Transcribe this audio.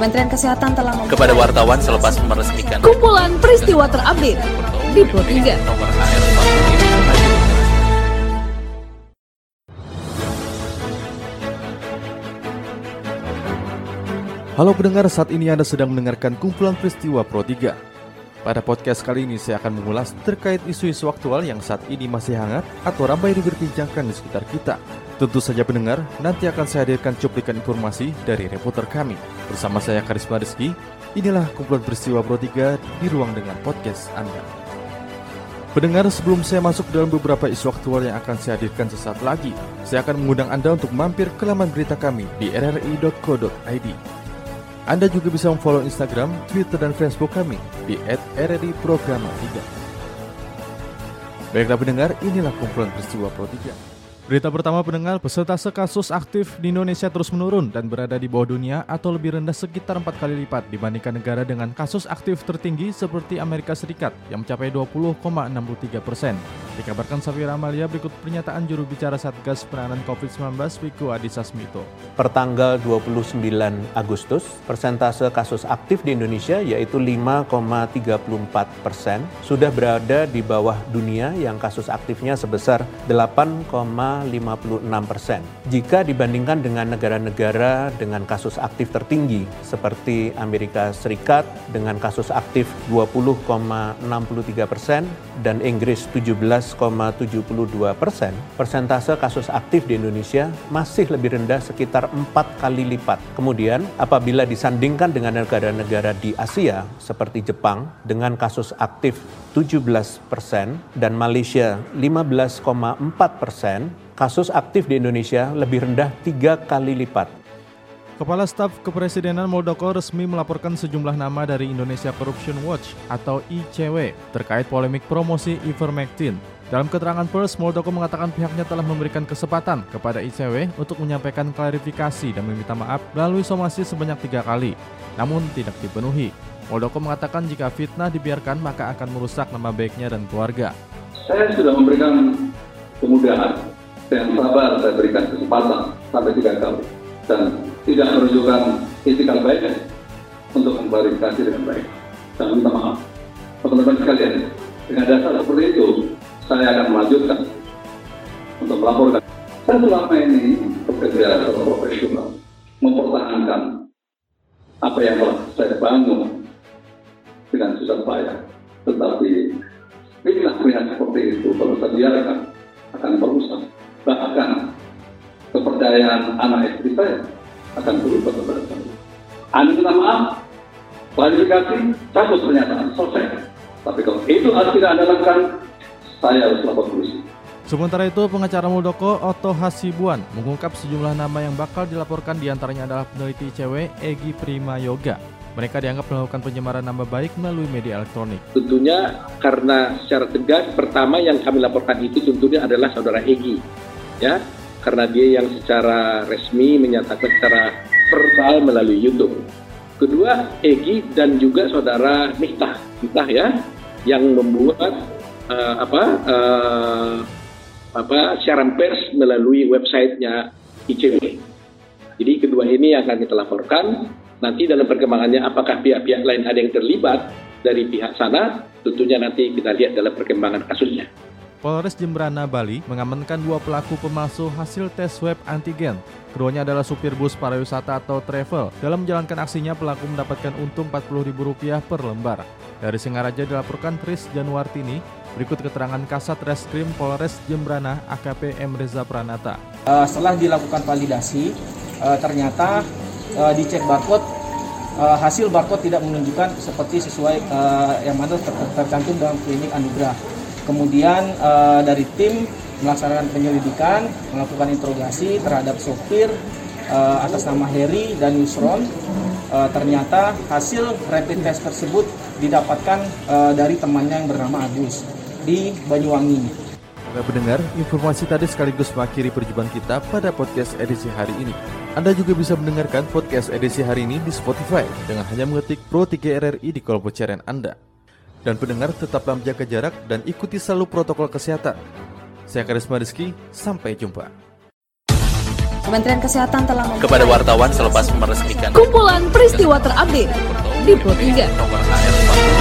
Kementerian Kesehatan telah kepada wartawan selepas meresmikan kumpulan peristiwa terupdate di Pro 3. Halo pendengar, saat ini Anda sedang mendengarkan kumpulan peristiwa Pro 3. Pada podcast kali ini saya akan mengulas terkait isu-isu aktual yang saat ini masih hangat atau ramai diperbincangkan di sekitar kita. Tentu saja pendengar, nanti akan saya hadirkan cuplikan informasi dari reporter kami. Bersama saya Karisma Rizky, inilah kumpulan peristiwa Pro 3 di ruang dengan podcast Anda. Pendengar, sebelum saya masuk dalam beberapa isu aktual yang akan saya hadirkan sesaat lagi, saya akan mengundang Anda untuk mampir ke laman berita kami di rri.co.id. Anda juga bisa memfollow Instagram, Twitter, dan Facebook kami di @rri_programa3. Baiklah pendengar, inilah kumpulan peristiwa Pro 3. Berita pertama pendengar, persentase kasus aktif di Indonesia terus menurun dan berada di bawah dunia atau lebih rendah sekitar empat kali lipat dibandingkan negara dengan kasus aktif tertinggi seperti Amerika Serikat yang mencapai 20,63 persen. Dikabarkan Safira Amalia berikut pernyataan juru bicara Satgas Penanganan COVID-19 Wiku Adhisa Smito. Pertanggal 29 Agustus, persentase kasus aktif di Indonesia yaitu 5,34 persen sudah berada di bawah dunia yang kasus aktifnya sebesar 8, 56 persen. Jika dibandingkan dengan negara-negara dengan kasus aktif tertinggi seperti Amerika Serikat dengan kasus aktif 20,63 persen dan Inggris 17,72 persen, persentase kasus aktif di Indonesia masih lebih rendah sekitar empat kali lipat. Kemudian apabila disandingkan dengan negara-negara di Asia seperti Jepang dengan kasus aktif 17 persen dan Malaysia 15,4 persen, kasus aktif di Indonesia lebih rendah tiga kali lipat. Kepala Staf Kepresidenan Muldoko resmi melaporkan sejumlah nama dari Indonesia Corruption Watch atau ICW terkait polemik promosi ivermectin. Dalam keterangan pers, Muldoko mengatakan pihaknya telah memberikan kesempatan kepada ICW untuk menyampaikan klarifikasi dan meminta maaf melalui somasi sebanyak tiga kali, namun tidak dipenuhi. Muldoko mengatakan jika fitnah dibiarkan maka akan merusak nama baiknya dan keluarga. Saya sudah memberikan kemudahan dengan sabar saya berikan kesempatan sampai tiga kali dan tidak menunjukkan itikat baik untuk memklarifikasi dengan baik. Dan minta maaf. Teman-teman sekalian dengan dasar seperti itu saya akan melanjutkan untuk melaporkan. Saya selama ini bekerja secara profesional mempertahankan apa yang telah saya bangun dengan susah payah. Tetapi inilah pihak seperti itu kalau saya biarkan akan merusak bahkan kepercayaan anak istri saya akan berubah kepada saya. Anda minta maaf, klarifikasi, cabut pernyataan, selesai. Tapi kalau itu harus tidak Anda lakukan, saya harus lapor polisi. Sementara itu, pengacara Muldoko Otto Hasibuan mengungkap sejumlah nama yang bakal dilaporkan di antaranya adalah peneliti ICW Egi Prima Yoga. Mereka dianggap melakukan penyemaran nama baik melalui media elektronik. Tentunya karena secara tegas, pertama yang kami laporkan itu tentunya adalah saudara Egi ya karena dia yang secara resmi menyatakan secara verbal melalui YouTube. Kedua, Egi dan juga saudara Miftah, Miftah ya, yang membuat uh, apa uh, apa siaran pers melalui websitenya ICW. Jadi kedua ini yang akan kita laporkan. Nanti dalam perkembangannya apakah pihak-pihak lain ada yang terlibat dari pihak sana, tentunya nanti kita lihat dalam perkembangan kasusnya. Polres Jembrana, Bali mengamankan dua pelaku pemalsu hasil tes swab antigen. Keduanya adalah supir bus pariwisata atau travel. Dalam menjalankan aksinya, pelaku mendapatkan untung Rp40.000 per lembar. Dari Singaraja dilaporkan Tris Januartini, berikut keterangan Kasat Reskrim Polres Jembrana AKP M. Reza Pranata. Uh, setelah dilakukan validasi, uh, ternyata uh, dicek barcode hasil barcode tidak menunjukkan seperti sesuai yang mana ter tercantum dalam klinik anugerah. Kemudian uh, dari tim melaksanakan penyelidikan, melakukan interogasi terhadap sopir uh, atas nama Heri dan Yusron. Uh, ternyata hasil rapid test tersebut didapatkan uh, dari temannya yang bernama Agus di Banyuwangi. Para pendengar, informasi tadi sekaligus mengakhiri perjumpaan kita pada podcast edisi hari ini. Anda juga bisa mendengarkan podcast edisi hari ini di Spotify dengan hanya mengetik Pro 3 RRI di kolom pencarian Anda. Dan pendengar tetaplah menjaga jarak dan ikuti selalu protokol kesehatan. Saya Karisma Rizky, sampai jumpa. Kementerian Kesehatan telah Kepada wartawan selepas meresmikan kumpulan peristiwa terupdate di Pro 3.